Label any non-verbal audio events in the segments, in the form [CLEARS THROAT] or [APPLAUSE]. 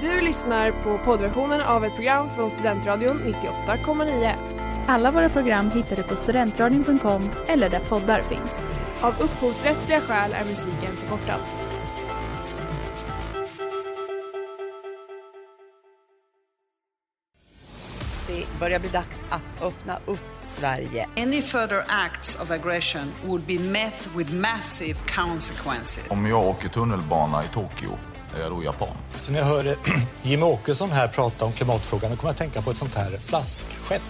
Du lyssnar på poddversionen av ett program från Studentradion 98,9. Alla våra program hittar du på studentradion.com eller där poddar finns. Av upphovsrättsliga skäl är musiken förkortad. Det börjar bli dags att öppna upp Sverige. Any further acts of aggression would be met with massive consequences. Om jag åker tunnelbana i Tokyo, är då japan? Så när jag hör [CLEARS THROAT] Jimmie Åkesson här prata om klimatfrågan, då kommer jag att tänka på ett sånt här flaskskepp.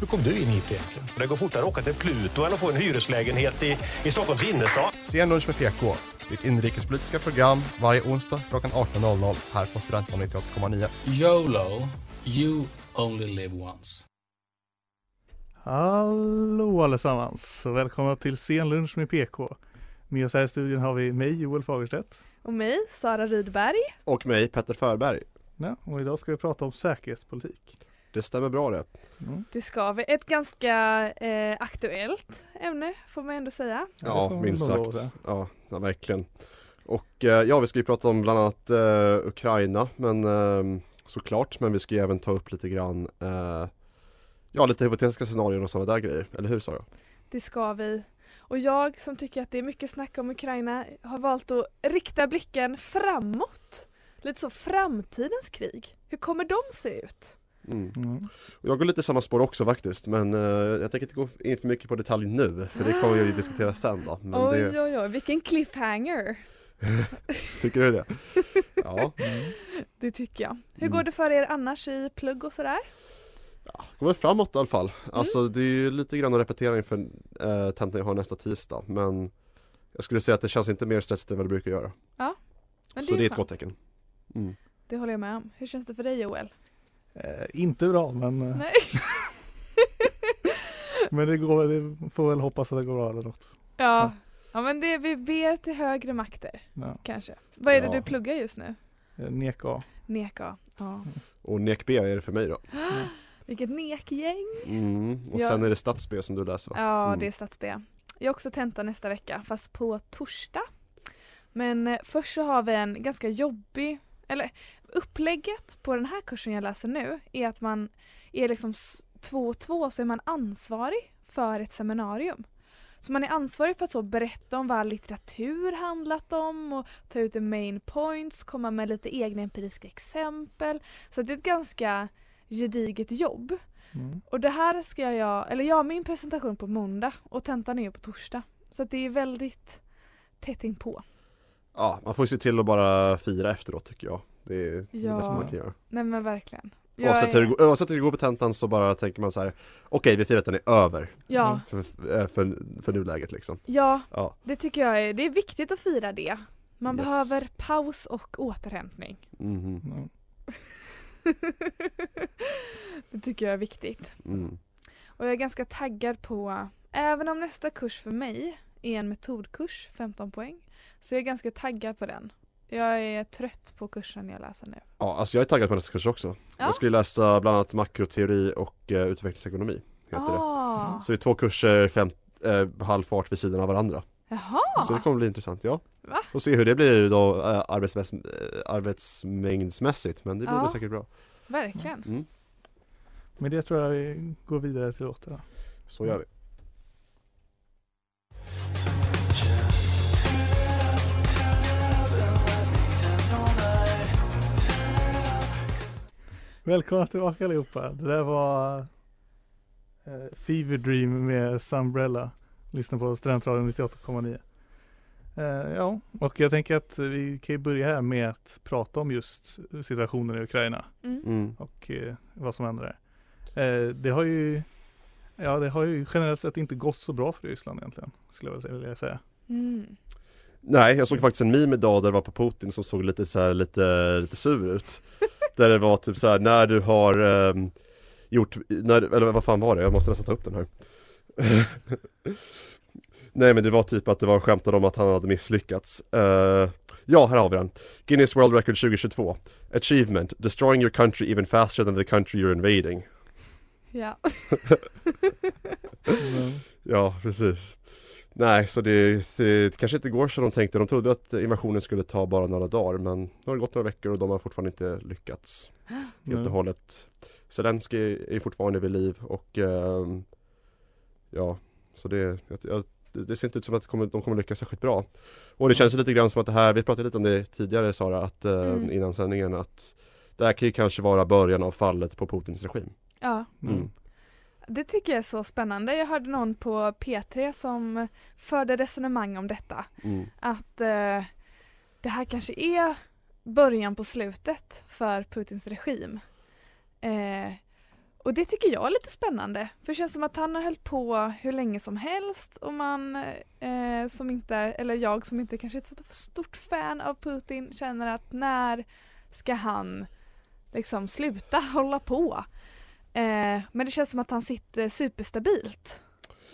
Hur kom du in hit egentligen? Det går fortare att åka till Pluto än att få en hyreslägenhet i, i Stockholms innerstad. Sen med PK, ditt inrikespolitiska program varje onsdag klockan 18.00 här på Studentradion 98,9. YOLO, you only live once. Hallå allesammans och välkomna till Senlunch med PK. Med oss här i studion har vi mig Joel Fagerstedt. Och mig, Sara Rydberg. Och mig, Petter Förberg. Ja, och idag ska vi prata om säkerhetspolitik. Det stämmer bra det. Mm. Det ska vi. Ett ganska eh, aktuellt ämne får man ändå säga. Ja, får minst sagt. Ja, ja, verkligen. Och eh, ja, vi ska ju prata om bland annat eh, Ukraina, men eh, såklart, men vi ska ju även ta upp lite grann, eh, ja, lite hypotetiska scenarion och sådana där grejer. Eller hur Sara? Det ska vi. Och jag som tycker att det är mycket snack om Ukraina har valt att rikta blicken framåt. Lite så framtidens krig. Hur kommer de se ut? Mm. Mm. Och jag går lite samma spår också faktiskt, men eh, jag tänker inte gå in för mycket på detalj nu, för det kommer vi ju diskutera sen då. Men oj, det, oj, oj, vilken cliffhanger. [LAUGHS] tycker du det? [LAUGHS] Ja, Det tycker jag. Hur Mm. går det för er annars i plugg och sådär? Kommer framåt i alla fall. Alltså det är ju lite grann att repetera inför eh, tentan jag har nästa tisdag, men jag skulle säga att det känns inte mer stressigt än vad det brukar göra. Men Så det är ett skönt. gott tecken. Mm. Det håller jag med om. Hur känns det för dig Joel? Eh, inte bra men, eh, Nej. [LAUGHS] men det, går, det får väl hoppas att det går bra eller något. ja. ja, men det, vi ber till högre makter Ja. kanske. Vad är det Ja. du pluggar just nu? Eh, Neka. Neka. Ja. Och nek B är det för mig då. Vilket nekgäng. Mm. Och sen är det stats B som du läser va? Ja, Mm. det är stats-B. Jag har också tenta nästa vecka, fast på torsdag. Men eh, först så har vi en ganska jobbig, eller upplägget på den här kursen jag läser nu är att man är liksom två och två så är man ansvarig för ett seminarium. Så man är ansvarig för att så berätta om vad litteratur handlat om och ta ut the main points, komma med lite egna empiriska exempel. Så det är ett ganska gediget jobb. Mm. Och det här ska jag, eller jag har min presentation på måndag och tentan är ju på torsdag. Så att det är väldigt tätt inpå. Ja, man får se till att bara fira efteråt tycker jag. Det är det Ja. bästa man kan göra. Nej men verkligen. Jag Oavsett är- hur, det går, oavsett hur det går på tentan så bara tänker man så här. Okej, vi firar att den är över. Ja, För, för, för, för nuläget liksom. ja, Ja. det tycker jag är, det är viktigt att fira det. Man Yes. behöver paus och återhämtning. Mhm. Ja. [LAUGHS] det tycker jag är viktigt. Mm. Och jag är ganska taggad på, även om nästa kurs för mig är en metodkurs, 15 poäng, så jag är ganska taggad på den. Jag är trött på kursen jag läser nu. Ja, alltså jag är taggad på nästa kurs också. Ja. Jag ska ju läsa bland annat makroteori och uh, utvecklingsekonomi. Heter det. Ah, Så det är två kurser, fem, eh, halv fart vid sidan av varandra. Jaha! Så det kommer bli intressant, ja. Va? Får se hur det blir då eh, arbetsmäss- eh, arbetsmängdsmässigt, men det blir Ja. väl säkert bra. Verkligen. Mm. Men det tror jag vi går vidare till låtarna. Så gör vi. Välkomna tillbaka allihopa. Det där var eh, Fever Dream med Sunbrella. Lyssna på Studentradion 98,9. Eh, ja, och jag tänker att vi kan ju börja här med att prata om just situationen i Ukraina Mm. Mm. och eh, vad som händer där. Eh, det har ju Ja, det har ju generellt sett inte gått så bra för Ryssland egentligen, skulle jag vilja säga. Mm. Nej, jag såg faktiskt en meme idag där det var på Putin som såg lite så här, lite, lite sur ut. [LAUGHS] där det var typ så här, när du har ehm, gjort, när, eller vad fan var det? Jag måste nästan ta upp den här. [LAUGHS] Nej men det var typ att det var skämtade om att han hade misslyckats. Eh, ja, här har vi den. Guinness World Record 2022. Achievement, destroying your country even faster than the country you're invading. Ja. [LAUGHS] Ja, precis. Nej, så det, det kanske inte går som de tänkte. De trodde att invasionen skulle ta bara några dagar men nu har det gått några veckor och de har fortfarande inte lyckats helt och hållet. Zelensky är fortfarande vid liv och ehm, ja, så det, jag, jag, det ser inte ut som att de kommer, de kommer lyckas särskilt bra. Och det känns lite grann som att det här, vi pratade lite om det tidigare Sara, att, eh, Mm. innan sändningen att det här kan ju kanske vara början av fallet på Putins regim. Ja, Mm. det tycker jag är så spännande. Jag hörde någon på P3 som förde resonemang om detta. Mm. Att eh, det här kanske är början på slutet för Putins regim. Eh, och det tycker jag är lite spännande. För det känns som att han har hållit på hur länge som helst och man eh, som inte är, eller jag som inte kanske är ett så stort fan av Putin känner att när ska han liksom sluta [LAUGHS] hålla på? Eh, men det känns som att han sitter superstabilt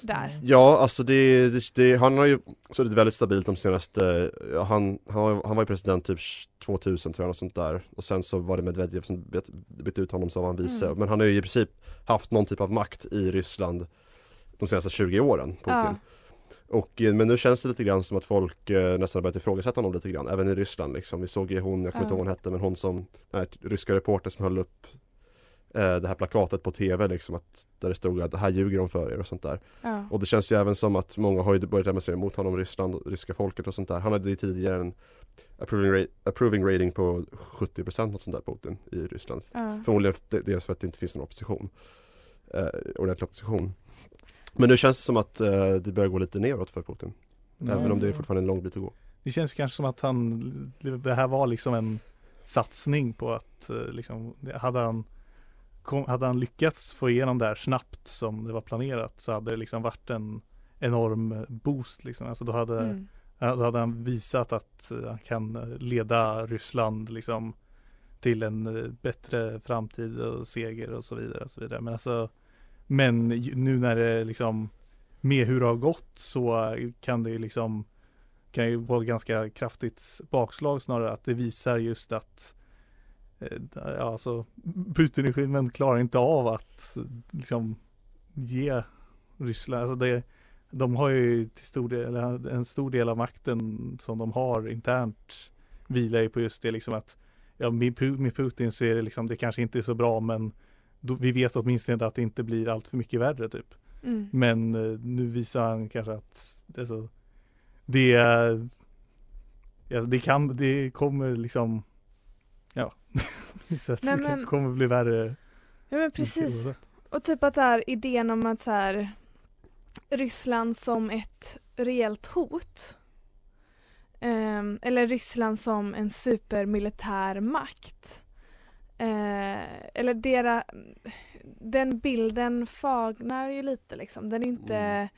där. Ja, alltså det, det, det, han har ju suttit väldigt stabilt de senaste, han, han, var- han var ju president typ 2000 tror jag, och sånt där. Och sen så var det Medvedev som bytte bytte ut honom så var han vice. Mm. Men han har ju i princip haft någon typ av makt i Ryssland de senaste 20 åren, Putin. Ja. Och, eh, men nu känns det lite grann som att folk eh, nästan har börjat ifrågasätta honom lite grann, även i Ryssland liksom. Vi såg ju hon, jag kommer inte ihåg vad hon hette, men hon som, den här ryska reporter som höll upp det här plakatet på tv liksom, att, där det stod att det här ljuger de för er och sånt där. Ja. Och det känns ju även som att många har ju börjat demonstrera mot honom, Ryssland och ryska folket och sånt där. Han hade ju tidigare en approving, rate, approving rating på 70% något sånt där Putin i Ryssland. Ja. Förmodligen de- dels för att det inte finns någon opposition. Eh, ordentlig opposition. Men nu känns det som att eh, det börjar gå lite neråt för Putin. Även om det är fortfarande en lång bit att gå. Det känns kanske som att han, det här var liksom en satsning på att eh, liksom, hade han kom, hade han lyckats få igenom det här snabbt som det var planerat så hade det liksom varit en enorm boost liksom. Alltså då hade, Mm. då hade han visat att eh, han kan eh, leda Ryssland liksom till en eh, bättre framtid och seger och så vidare och så vidare. Men alltså Men nu när det liksom med hur det har gått så kan det liksom kan ju vara ganska kraftigt bakslag snarare att det visar just att alltså Putin-regimen klarar inte av att eh, liksom ge Ryssland, alltså det, de har ju till stor del, eller en stor del av makten som de har internt vilar ju på just det liksom att ja, med, med Putin så är det liksom, det kanske inte är så bra men då, vi vet åtminstone att det inte blir allt för mycket värre typ. Mm. Men eh, nu visar han kanske att alltså, det är alltså, det kan, det kommer liksom [LAUGHS] så att Nej, det men- kanske kommer bli värre. Ja men precis. Och typ att det här idén om att så här Ryssland som ett reellt hot. Ehm, eller Ryssland som en supermilitär makt. Eh, eller dera, den bilden fagnar ju lite liksom. Den är inte Mm.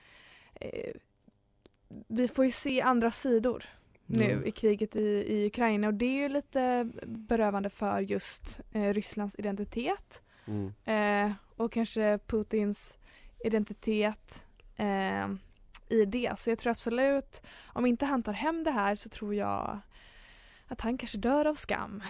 eh, Vi får ju se andra sidor nu Mm. i kriget i, i Ukraina och det är ju lite berövande för just eh, Rysslands identitet Mm. eh, och kanske Putins identitet eh, i det. Så jag tror absolut, om inte han tar hem det här så tror jag att han kanske dör av skam.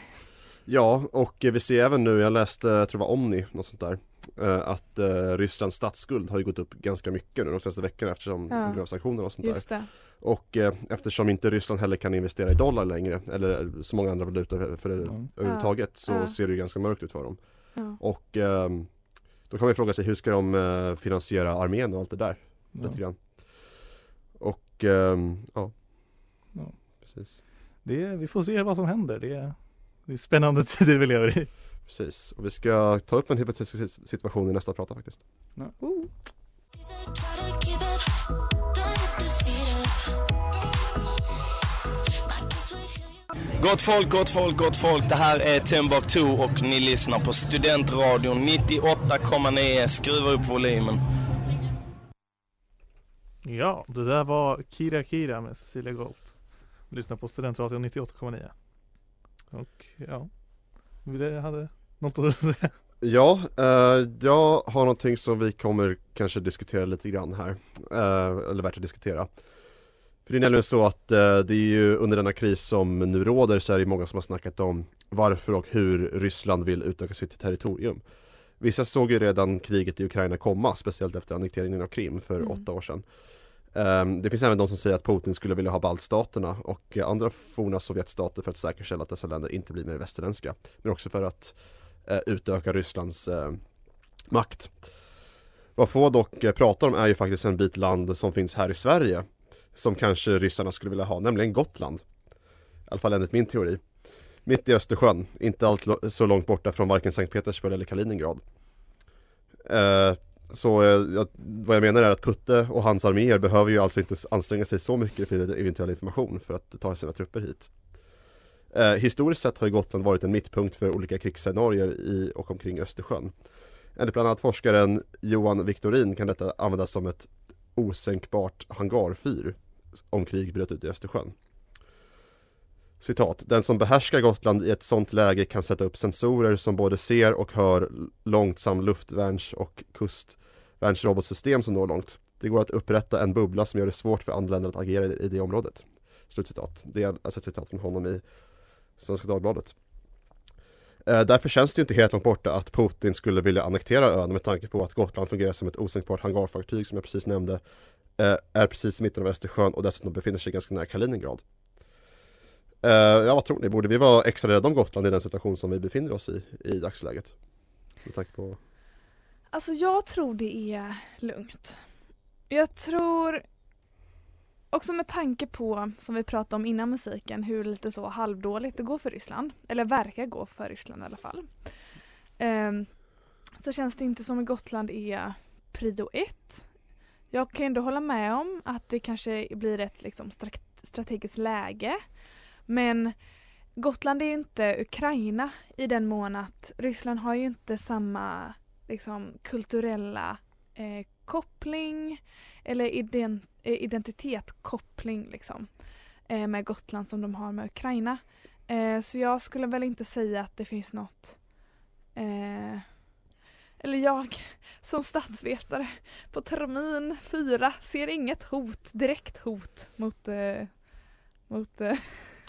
Ja, och vi ser även nu, jag läste, jag tror det var Omni, något sånt där eh, Att eh, Rysslands statsskuld har ju gått upp ganska mycket nu de senaste veckorna eftersom Ja. sanktionerna och sånt Just där det. Och eh, eftersom inte Ryssland heller kan investera i dollar längre eller så många andra valutor för, för Mm. överhuvudtaget så Ja. ser det ju ganska mörkt ut för dem Ja. Och ehm, då kan man ju fråga sig hur ska de eh, finansiera armén och allt det där Ja. lite grann Och ehm, ja, Ja. precis Det, är- vi får se vad som händer. Det är, det är spännande [LAUGHS] tider vi lever i. Precis, och vi ska ta upp en hypotetisk sit- situation i nästa prata faktiskt Oh. Gott folk, gott folk, gott folk. Det här är Timbuktu och ni lyssnar på Studentradion 98,9. Skruva upp volymen. Ja, det där var Kira Kira med Cecilia Gold. Lyssna på Studentradion 98,9. Och ja, vi hade något att säga. Ja, eh, jag har någonting som vi kommer kanske diskutera lite grann här, eh, eller värt att diskutera. För det är nämligen så att eh, det är ju under denna kris som nu råder så är det många som har snackat om varför och hur Ryssland vill utöka sitt territorium. Vissa såg ju redan kriget i Ukraina komma, speciellt efter annekteringen av Krim för Mm. åtta år sedan. Ehm, det finns även de som säger att Putin skulle vilja ha baltstaterna och andra forna Sovjetstater för att säkerställa att dessa länder inte blir mer västerländska. Men också för att eh, utöka Rysslands eh, makt. Vad få dock eh, pratar om är ju faktiskt en bit land som finns här i Sverige som kanske ryssarna skulle vilja ha, nämligen Gotland. I alla fall enligt min teori. Mitt i Östersjön, inte allt så långt borta från varken Sankt Petersburg eller Kaliningrad. Så eh, jag, vad jag menar är att Putte och hans arméer behöver ju alltså inte anstränga sig så mycket för eventuell information för att ta sina trupper hit. Eh, historiskt sett har ju Gotland varit en mittpunkt för olika krigsscenarier i och omkring Östersjön. Enligt bland annat forskaren Johan Victorin kan detta användas som ett osänkbart hangarfyr om krig bröt ut i Östersjön. Citat, den som behärskar Gotland i ett sådant läge kan sätta upp sensorer som både ser och hör långsam luftvärns och kustvärnsrobotsystem som når långt. Det går att upprätta en bubbla som gör det svårt för andra länder att agera i i det området. Slutcitat. Det är alltså ett citat från honom i Svenska Dagbladet. Eh, Därför känns det ju inte helt långt borta att Putin skulle vilja annektera ön med tanke på att Gotland fungerar som ett osänkbart hangarfartyg som jag precis nämnde eh, är precis i mitten av Östersjön och dessutom befinner sig ganska nära Kaliningrad. Uh, Ja, vad tror ni? Borde vi vara extra rädda om Gotland i den situation som vi befinner oss i i dagsläget? Med tanke på... Alltså jag tror det är lugnt. Jag tror också med tanke på, som vi pratade om innan musiken, hur lite så halvdåligt det går för Ryssland. Eller verkar gå för Ryssland i alla fall. Um, så känns det inte som att Gotland är prio ett. Jag kan ändå hålla med om att det kanske blir ett liksom, strategiskt läge. Men Gotland är ju inte Ukraina i den mån att Ryssland har ju inte samma liksom, kulturella eh, koppling eller ident identitetkoppling identitetskoppling liksom, eh, med Gotland som de har med Ukraina. Eh, så jag skulle väl inte säga att det finns något eh, eller jag [LAUGHS] som statsvetare på termin fyra ser inget hot, direkt hot mot, eh, mot, eh,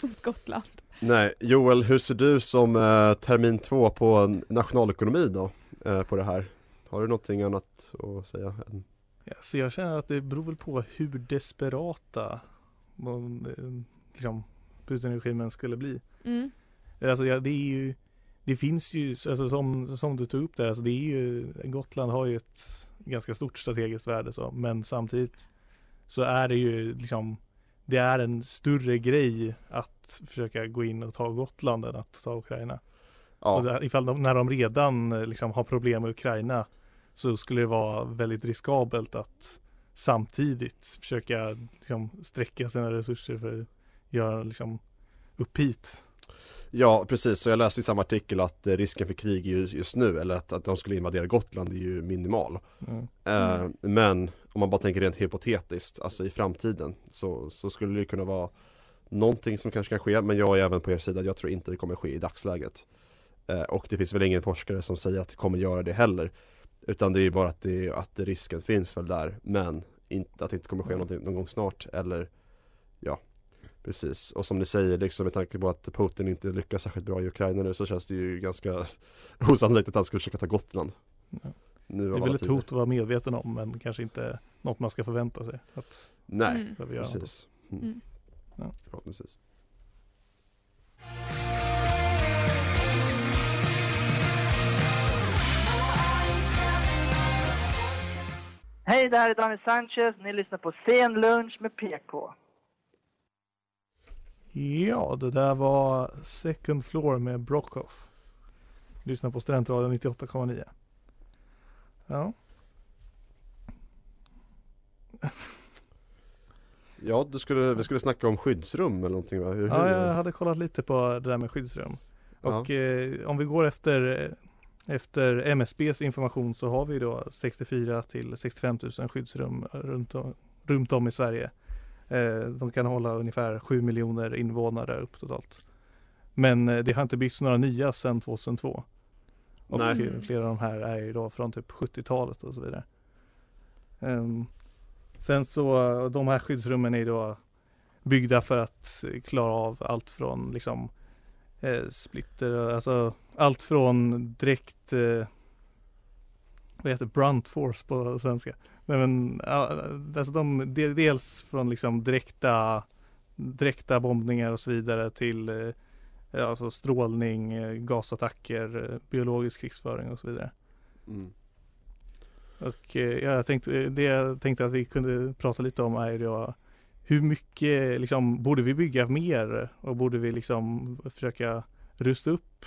[LAUGHS] mot Gotland. Nej, Joel, hur ser du som eh, termin två på nationalekonomi då? Eh, på det här? Har du någonting annat att säga? än- Ja, så jag känner att det beror väl på hur desperata man, eh, liksom, Putin-regimen skulle bli. Mm. Alltså ja, det är ju Det finns ju, alltså som, som du tog upp där, alltså det är ju Gotland har ju ett ganska stort strategiskt värde så, men samtidigt så är det ju liksom Det är en större grej att försöka gå in och ta Gotland än att ta Ukraina. Ja. Och ifall de, när de redan eh, liksom har problem med Ukraina så skulle det vara väldigt riskabelt att samtidigt försöka liksom, sträcka sina resurser för att göra liksom, upp hit. Ja, precis. Så jag läste i samma artikel att eh, risken för krig just, nu, eller att, att de skulle invadera Gotland, är ju minimal. Mm. Eh, men om man bara tänker rent hypotetiskt, alltså i framtiden, så, så skulle det kunna vara någonting som kanske kan ske. Men jag är även på er sida, jag tror inte det kommer ske i dagsläget. Eh, och det finns väl ingen forskare som säger att det kommer göra det heller. Utan det är ju bara att, det, att risken finns väl där, men inte, att det inte kommer ske någonting någon gång snart. Eller Precis, och som ni säger, liksom med tanke på att Putin inte lyckas särskilt bra i Ukraina nu så känns det ju ganska [LAUGHS] osannolikt att han skulle försöka ta Gotland. Ja. Nu Det är väl ett tider. hot att vara medveten om men kanske inte något man ska förvänta sig. Att Nej, Mm. precis. Mm. Mm. Ja. Förhoppningsvis. Hej, det här är Daniel Sanchez. Ni lyssnar på Sen lunch med PK. Ja, det där var Second Floor med Brockhoff. Lyssna på Studentradion 98,9. Ja. Ja, du skulle, vi skulle snacka om skyddsrum eller någonting va? Hur, ja, jag hade kollat lite på det där med skyddsrum. Och eh, om vi går efter, efter MSBs information så har vi då 64 till 65 000 skyddsrum runt om, runt om i Sverige. Eh, de kan hålla ungefär 7 miljoner invånare upp totalt. Men eh, det har inte byggts några nya sedan 2002. Och Nej. eh, flera av de här är ju då från typ 70-talet och så vidare. Ehm, sen så, de här skyddsrummen är då byggda för att klara av allt från liksom splitter, alltså allt från direkt vad heter brunt force på svenska? Nej, men, alltså de, de, dels från liksom direkta, direkta bombningar och så vidare till eh, alltså strålning, eh, gasattacker, eh, biologisk krigsföring och så vidare. Mm. Och jag tänkte, det jag tänkte att vi kunde prata lite om är då hur mycket liksom, borde vi bygga mer och borde vi liksom försöka rusta upp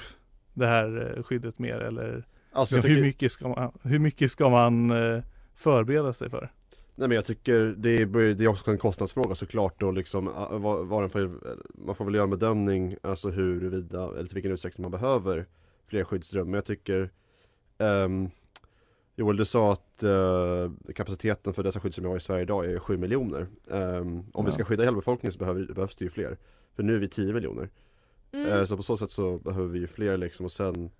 det här skyddet mer eller Alltså, liksom, hur, tycker- mycket ska man, hur mycket ska man förbereda sig för? Nej men jag tycker det är, det är också en kostnadsfråga såklart och liksom vad, vad den får, Man får väl göra en bedömning alltså huruvida eller till vilken utsträckning man behöver fler skyddsrum men jag tycker um, Joel du sa att eh, kapaciteten för dessa skyddsrum vi har i Sverige idag är 7 miljoner Ehm, Om vi Ja. ska skydda hela befolkningen så behöver, behövs det ju fler För nu är vi 10 miljoner Mm. Eh, Så på så sätt så behöver vi ju fler liksom och sen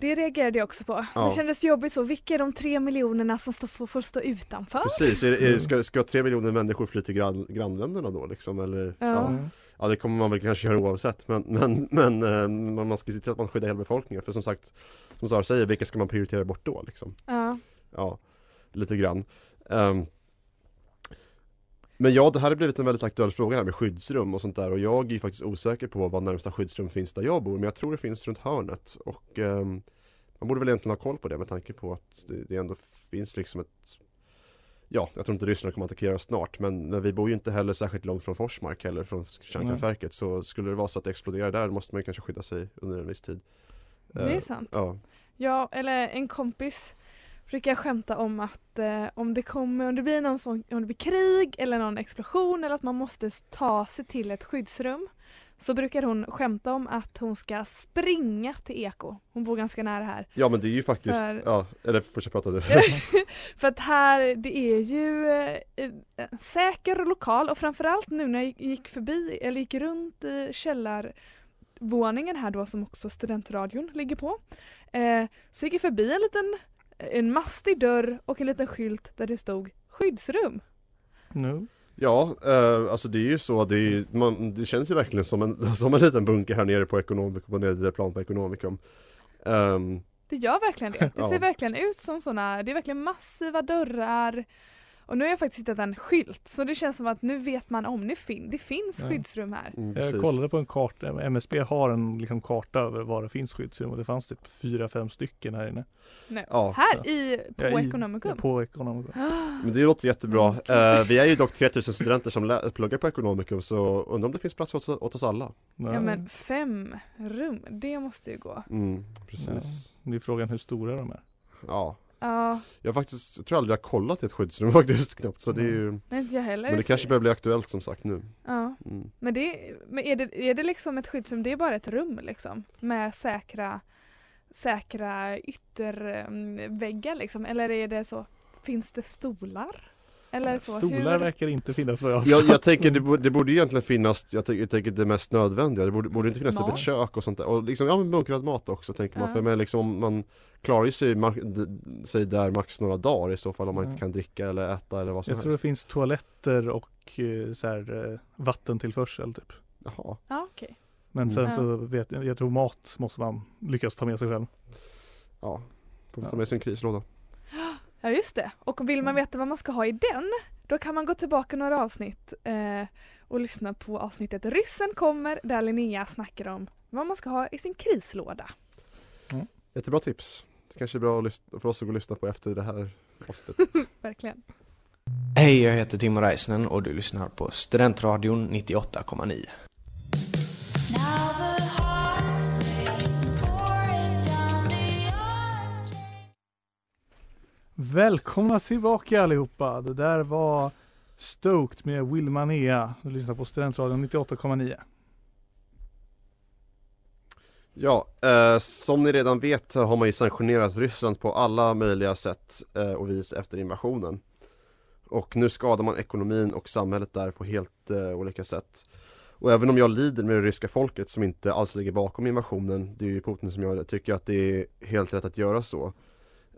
Det reagerade jag också på. Ja. Det kändes jobbigt så. Vilka är de tre miljonerna som står, får, får stå utanför? Precis, är, är, ska, ska tre miljoner människor fly till grann, grannländerna då liksom eller? Ja. Mm. Ja det kommer man väl kanske göra oavsett men, men, men eh, man man ska se till att man skyddar hela befolkningen för som sagt Som Sara säger, vilka ska man prioritera bort då liksom? Ja. Ja, lite grann Ehm, Men ja, det här har blivit en väldigt aktuell fråga här med skyddsrum och sånt där och jag är ju faktiskt osäker på var närmsta skyddsrum finns där jag bor men jag tror det finns runt hörnet och ehm, Man borde väl egentligen ha koll på det med tanke på att det, det ändå finns liksom ett Ja, jag tror inte Ryssland kommer att attackera oss snart men, men vi bor ju inte heller särskilt långt från Forsmark heller från kärnkraftverket så skulle det vara så att det exploderar där måste man ju kanske skydda sig under en viss tid. Det är Eh, sant. Ja, Ja, eller en kompis brukar skämta om att eh, om det kommer, om det blir någon sån, om det blir krig eller någon explosion eller att man måste ta sig till ett skyddsrum så brukar hon skämta om att hon ska springa till Eko. Hon bor ganska nära här. ja men det är ju faktiskt, För- ja, eller fortsätt prata du [LAUGHS] [LAUGHS] För att här, det är ju eh, säker lokal och framförallt nu när jag gick förbi, eller gick runt i källarvåningen här då som också studentradion ligger på. Eh, så gick jag förbi en liten, en mastig dörr och en liten skylt där det stod skyddsrum. No. Ja, eh, alltså det är ju så, det, är, ju- man, det känns ju verkligen som en, [LAUGHS] som en liten bunker här nere på Ekonomikum, på nedre plan på Ekonomikum Ehm, Det gör verkligen det. Det Ja. ser verkligen ut som sådana, det är verkligen massiva dörrar. Och nu har jag faktiskt hittat en skylt så det känns som att nu vet man om, nu fin- det finns Ja. skyddsrum här. mm, Jag kollade på en karta, MSB har en liksom, karta över var det finns skyddsrum och det fanns typ fyra, fem stycken här inne. Nej. Ja. Här i, på Ja, i- Ekonomikum. På Ekonomikum. [GASPS] Men det låter jättebra. Mm, Eh, vi är ju dock 3000 studenter som pluggar på Ekonomikum så undrar om det finns plats åt, åt oss alla. Ja men fem rum, det måste ju gå. Mm, precis. Det är frågan hur stora de är. Ja. Ja, Jag faktiskt, jag tror aldrig jag kollat i ett skyddsrum [LAUGHS] faktiskt knappt så det är ju nej inte jag heller. Men det kanske börjar bli aktuellt som sagt nu. Ja, Mm. men, det, men är, det, är det liksom ett skyddsrum, det är bara ett rum liksom med säkra, säkra ytterväggar liksom eller är det så, finns det stolar? Eller så, Stolar hur? verkar inte finnas vad jag har Jag, jag tänker det borde, det borde egentligen finnas, jag tänker, jag tänker det mest nödvändiga, det borde, borde inte finnas typ Mat. ett kök och sånt där. Och liksom, ja men bunkrad mat också tänker man, Ja. för men liksom man klarar ju sig, sig där max några dagar i så fall om man inte kan dricka eller äta eller vad som Jag tror det helst. finns toaletter och eh, så här, eh, vattentillförsel typ. Jaha. Ja okej. Men sen Mm. så vet jag, jag tror mat måste man lyckas ta med sig själv. Ja, får ta med sig en krislåda. Ja just det, och vill man veta vad man ska ha i den då kan man gå tillbaka några avsnitt eh, och lyssna på avsnittet Ryssen kommer där Linnea snackar om vad man ska ha i sin krislåda. Jättebra tips. Det kanske är bra att lyssna, för oss att gå och lyssna på efter det här avsnittet. [LAUGHS] Verkligen. Hej, jag heter Timo Räisänen och du lyssnar på Studentradion 98,9. Välkomna tillbaka allihopa! Det där var Stoked med Wilmanea. Du lyssnar på Studentradion 98,9. Ja, eh, som ni redan vet har man ju sanktionerat Ryssland på alla möjliga sätt eh, och vis efter invasionen. Och nu skadar man ekonomin och samhället där på helt eh, olika sätt. Och även om jag lider med det ryska folket som inte alls ligger bakom invasionen, det är ju Putin som gör det, tycker jag att det är helt rätt att göra så.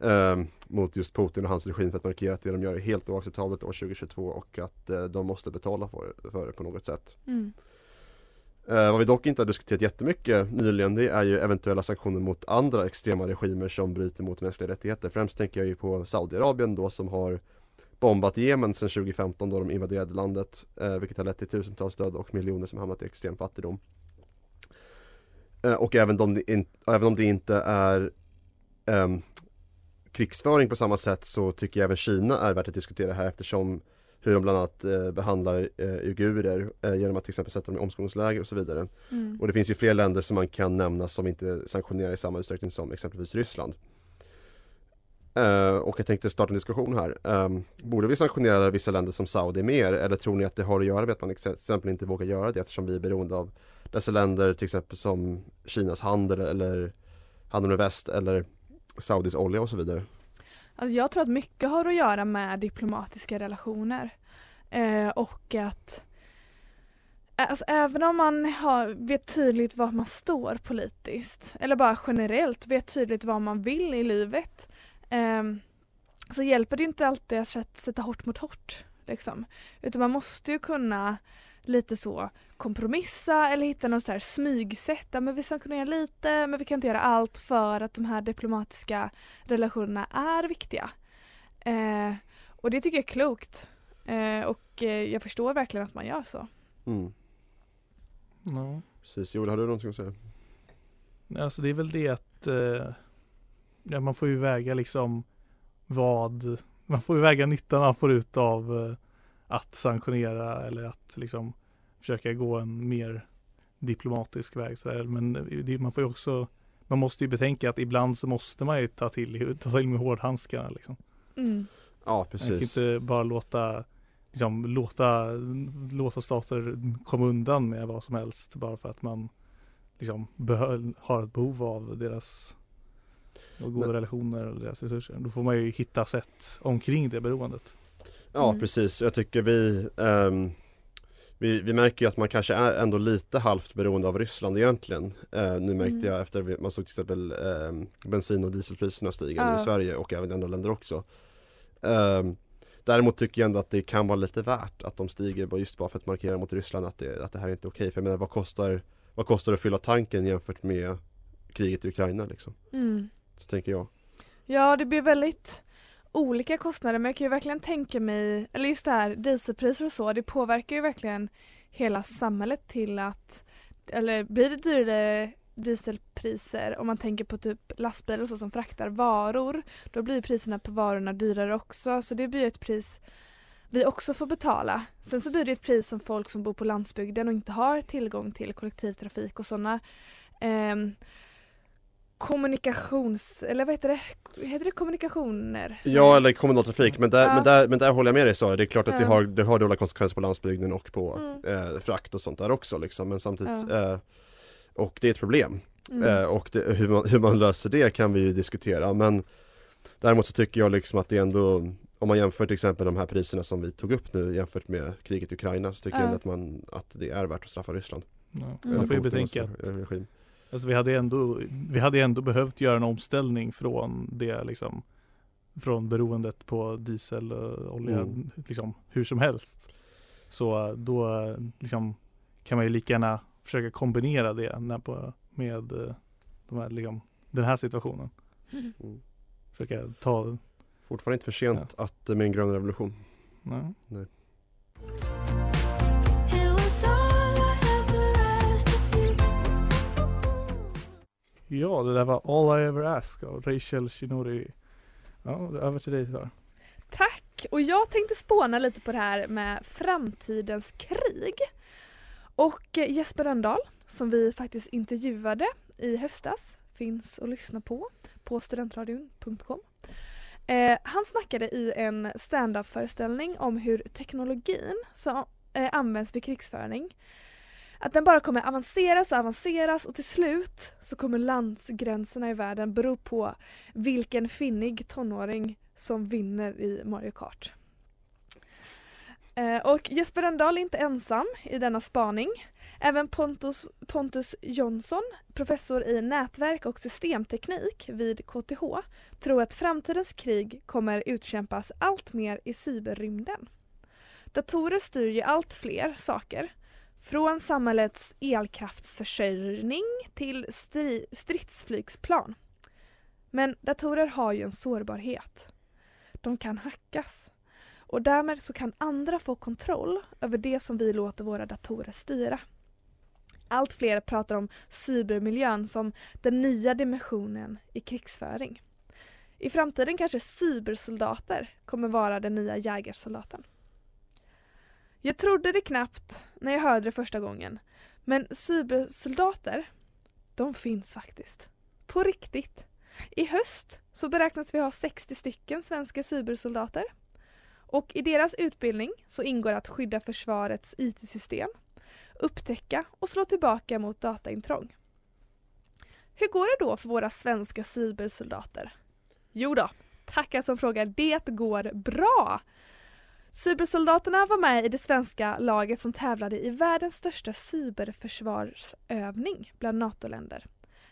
Eh, mot just Putin och hans regim för att markera att det de gör är helt oacceptabelt år 2022 och att eh, de måste betala för, för det på något sätt. Mm. Eh, vad vi dock inte har diskuterat jättemycket nyligen det är ju eventuella sanktioner mot andra extrema regimer som bryter mot mänskliga rättigheter. Främst tänker jag ju på Saudiarabien då som har bombat Jemen sedan 2015 då de invaderade landet eh, vilket har lett till tusentals döda och miljoner som hamnat i extrem fattigdom. Eh, och även om det, in, även om det inte är ehm, krigsföring på samma sätt så tycker jag även Kina är värt att diskutera här eftersom hur de bland annat eh, behandlar eh, uigurer eh, genom att till exempel sätta dem i omskolningsläger och så vidare. Mm. Och det finns ju fler länder som man kan nämna som inte sanktionerar i samma utsträckning som exempelvis Ryssland. Eh, och jag tänkte starta en diskussion här. Ehm, borde vi sanktionera vissa länder som Saudi mer eller tror ni att det har att göra med att man ex- exempel inte vågar göra det eftersom vi är beroende av dessa länder till exempel som Kinas handel eller handel med väst eller Saudis olja och så vidare. Alltså jag tror att mycket har att göra med diplomatiska relationer. Eh, och att eh, alltså även om man har, vet tydligt var man står politiskt eller bara generellt vet tydligt vad man vill i livet eh, så hjälper det inte alltid att sätta hårt mot hårt. Liksom. Utan man måste ju kunna lite så kompromissa eller hitta något så här smygsätt. Men vi sanktionerar lite men vi kan inte göra allt för att de här diplomatiska relationerna är viktiga. Eh, och det tycker jag är klokt. Eh, och eh, jag förstår verkligen att man gör så. Mm. Ja. Precis, Joel har du någonting att säga? Alltså det är väl det att eh, ja, man får ju väga liksom vad man får ju väga nyttan man får ut av eh, att sanktionera eller att liksom försöka gå en mer diplomatisk väg. Så där. Men det, man får ju också man måste ju betänka att ibland så måste man ju ta till, ta till med hårdhandskarna. Liksom. Mm. Ja, Man kan precis. inte bara låta, liksom, låta, låta stater komma undan med vad som helst bara för att man liksom har ett behov av deras goda Nej. relationer och deras resurser. Då får man ju hitta sätt omkring det beroendet. Ja Mm. precis, jag tycker vi, ehm, vi Vi märker ju att man kanske är ändå lite halvt beroende av Ryssland egentligen eh, Nu märkte Mm. jag efter vi- man såg till exempel ehm, bensin och dieselpriserna stiga Ja. i Sverige och även i andra länder också Ehm, Däremot tycker jag ändå att det kan vara lite värt att de stiger just bara för att markera mot Ryssland att det, att det här är inte okej För jag menar vad kostar Vad kostar det att fylla tanken jämfört med kriget i Ukraina liksom Mm. Så tänker jag Ja, det blir väldigt olika kostnader men jag kan ju verkligen tänka mig, eller just det här dieselpriser och så, det påverkar ju verkligen hela samhället till att, eller blir det dyrare dieselpriser om man tänker på typ lastbilar och så som fraktar varor, då blir priserna på varorna dyrare också så det blir ju ett pris vi också får betala. Sen så blir det ett pris som folk som bor på landsbygden och inte har tillgång till kollektivtrafik och sådana eh, kommunikations, eller vad heter det, heter det kommunikationer? Ja eller kommunaltrafik men där, Ja. men där, men där håller jag med dig Sara, det är klart att det Ja. har, det har dåliga konsekvenser på landsbygden och på Mm. eh, frakt och sånt där också liksom men samtidigt Ja. eh, Och det är ett problem Mm. eh, och det, hur, man, hur man löser det kan vi ju diskutera men Däremot så tycker jag liksom att det är ändå Om man jämför till exempel de här priserna som vi tog upp nu jämfört med kriget i Ukraina så tycker jag Ja. ändå att man Att det är värt att straffa Ryssland Ja. Mm. Man får ju betänka att regim. Alltså vi hade ändå, vi hade ändå behövt göra en omställning från det liksom från beroendet på diesel och olja Mm. liksom hur som helst. Så då liksom kan man ju lika gärna försöka kombinera det när på, med eh, de här, liksom, den här situationen. Mm. Försöka ta, Fortfarande inte för sent att med en grön revolution nej. Nej. Ja, det där var All I Ever Ask av Rachel Shinori. Ja, över till dig Sara. Tack! Och jag tänkte spåna lite på det här med framtidens krig. Och eh, Jesper Rönndahl, som vi faktiskt intervjuade i höstas, finns att lyssna på på studentradion.com. Eh, han snackade i en stand-up föreställning om hur teknologin som eh, används vid krigsföring att den bara kommer avanceras och avanceras och till slut så kommer landsgränserna i världen bero på vilken finnig tonåring som vinner i Mario Kart. Eh, och Jesper Rönndahl är inte ensam i denna spaning. Även Pontus, Pontus Jonsson, professor i nätverk och systemteknik vid KTH, tror att framtidens krig kommer utkämpas allt mer i cyberrymden. Datorer styr ju allt fler saker. Från samhällets elkraftsförsörjning till stri- stridsflygsplan. Men datorer har ju en sårbarhet. De kan hackas. och därmed så kan andra få kontroll över det som vi låter våra datorer styra. Allt fler pratar om cybermiljön som den nya dimensionen i krigsföring. I framtiden kanske cybersoldater kommer vara den nya jägarsoldaten. Jag trodde det knappt när jag hörde det första gången. Men cybersoldater, de finns faktiskt. På riktigt. I höst så beräknas vi ha 60 stycken svenska cybersoldater. Och i deras utbildning så ingår att skydda försvarets IT-system, upptäcka och slå tillbaka mot dataintrång. Hur går det då för våra svenska cybersoldater? Jo då, tackar som frågar, det går bra! Cybersoldaterna var med i det svenska laget som tävlade i världens största cyberförsvarsövning bland NATO-länder.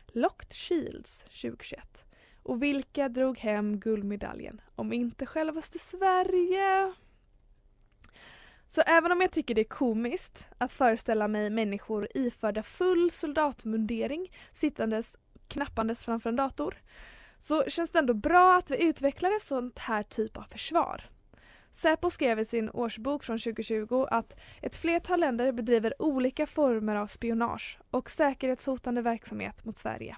Locked Shields 2021. Och vilka drog hem guldmedaljen? Om inte självaste Sverige. Så även om jag tycker det är komiskt att föreställa mig människor iförda full soldatmundering sittandes knappandes framför en dator så känns det ändå bra att vi utvecklar en sån här typ av försvar. Säpo skrev i sin årsbok från 2020 att ett flertal länder bedriver olika former av spionage och säkerhetshotande verksamhet mot Sverige.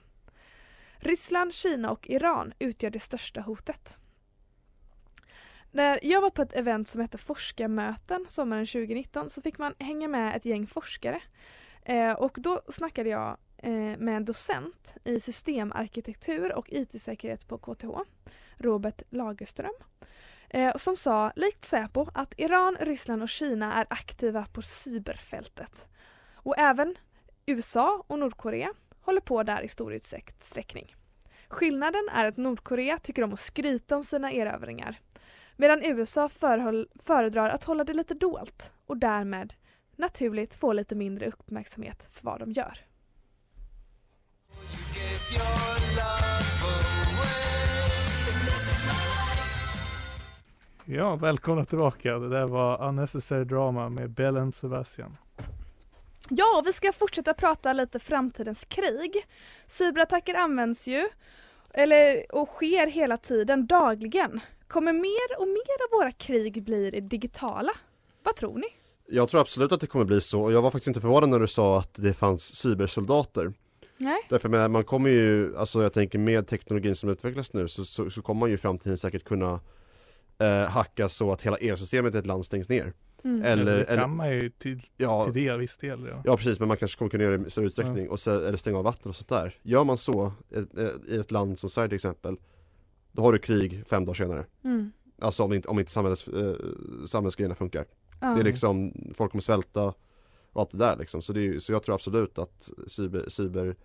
Ryssland, Kina och Iran utgör det största hotet. När jag var på ett event som hette Forskarmöten sommaren 2019 så fick man hänga med ett gäng forskare. Eh, och då snackade jag eh, med en docent i systemarkitektur och IT-säkerhet på KTH, Robert Lagerström. Eh, som sa, likt Säpo, att Iran, Ryssland och Kina är aktiva på cyberfältet. Och även USA och Nordkorea håller på där i stor utsträckning. Skillnaden är att Nordkorea tycker om att skryta om sina erövringar medan USA förhåll, föredrar att hålla det lite dolt och därmed naturligt få lite mindre uppmärksamhet för vad de gör. Ja, välkomna tillbaka. Det där var Unnecessary Drama med Bell and Sebastian. Ja, vi ska fortsätta prata lite framtidens krig. Cyberattacker används ju, eller och sker hela tiden, dagligen. Kommer mer och mer av våra krig bli digitala? Vad tror ni? Jag tror absolut att det kommer bli så jag var faktiskt inte förvånad när du sa att det fanns cybersoldater. Nej. Därför med, man kommer ju, alltså jag tänker med teknologin som utvecklas nu så, så, så kommer man ju i framtiden säkert kunna eh, hacka så att hela elsystemet i ett land stängs ner. Mm. Eller, det kan eller, man ju till, ja, till del, viss del. Ja. ja precis, men man kanske kommer kunna göra det i större utsträckning och så, eller stänga av vatten och sånt där. Gör man så i ett land som Sverige till exempel Då har du krig fem dagar senare. Mm. Alltså om inte, om inte samhälls, eh, samhällsgrejerna funkar. Ja. Det är liksom, folk kommer svälta och allt det där liksom. Så, det är, så jag tror absolut att cyber,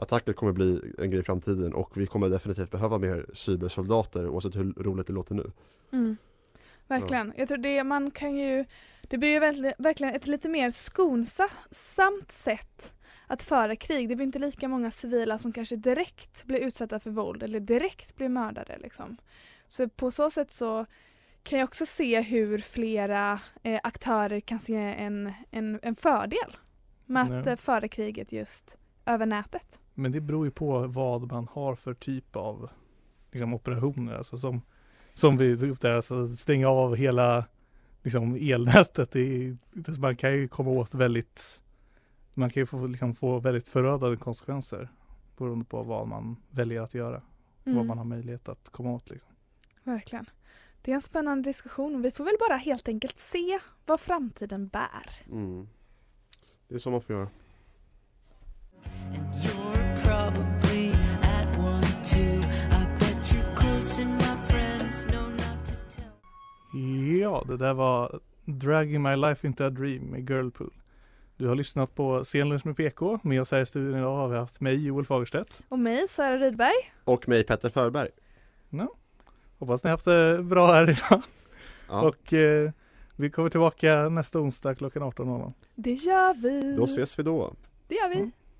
cyberattacker kommer bli en grej i framtiden och vi kommer definitivt behöva mer cybersoldater oavsett hur roligt det låter nu. Mm. Verkligen. Jag tror det man kan ju Det blir ju verkligen, ett lite mer skonsamt sätt att föra krig. Det blir inte lika många civila som kanske direkt blir utsatta för våld eller direkt blir mördade. Liksom. Så på så sätt så kan jag också se hur flera eh, aktörer kan se en, en, en fördel med att Ja. eh, föra kriget just över nätet. Men det beror ju på vad man har för typ av liksom, operationer. Alltså som, som vi tog upp där, alltså stänga av hela liksom, elnätet. Det man kan ju komma åt väldigt man kan ju få, liksom, få väldigt förödande konsekvenser beroende på vad man väljer att göra. och Vad Mm. man har möjlighet att komma åt. Liksom. Verkligen. Det är en spännande diskussion vi får väl bara helt enkelt se vad framtiden bär. Mm. Det är så man får göra. Ja, det där var Dragging My Life Into A Dream med Girlpool. Du har lyssnat på Scenlunch med PK. Med oss här i studion idag har vi haft mig, Joel Fagerstedt. Och mig, Sara Rydberg. Och mig Petter Förberg. Ja. Hoppas ni har haft det bra här idag. Ja. Och eh, vi kommer tillbaka nästa onsdag klockan 18.00. Det gör vi. Då ses vi då. Det gör vi.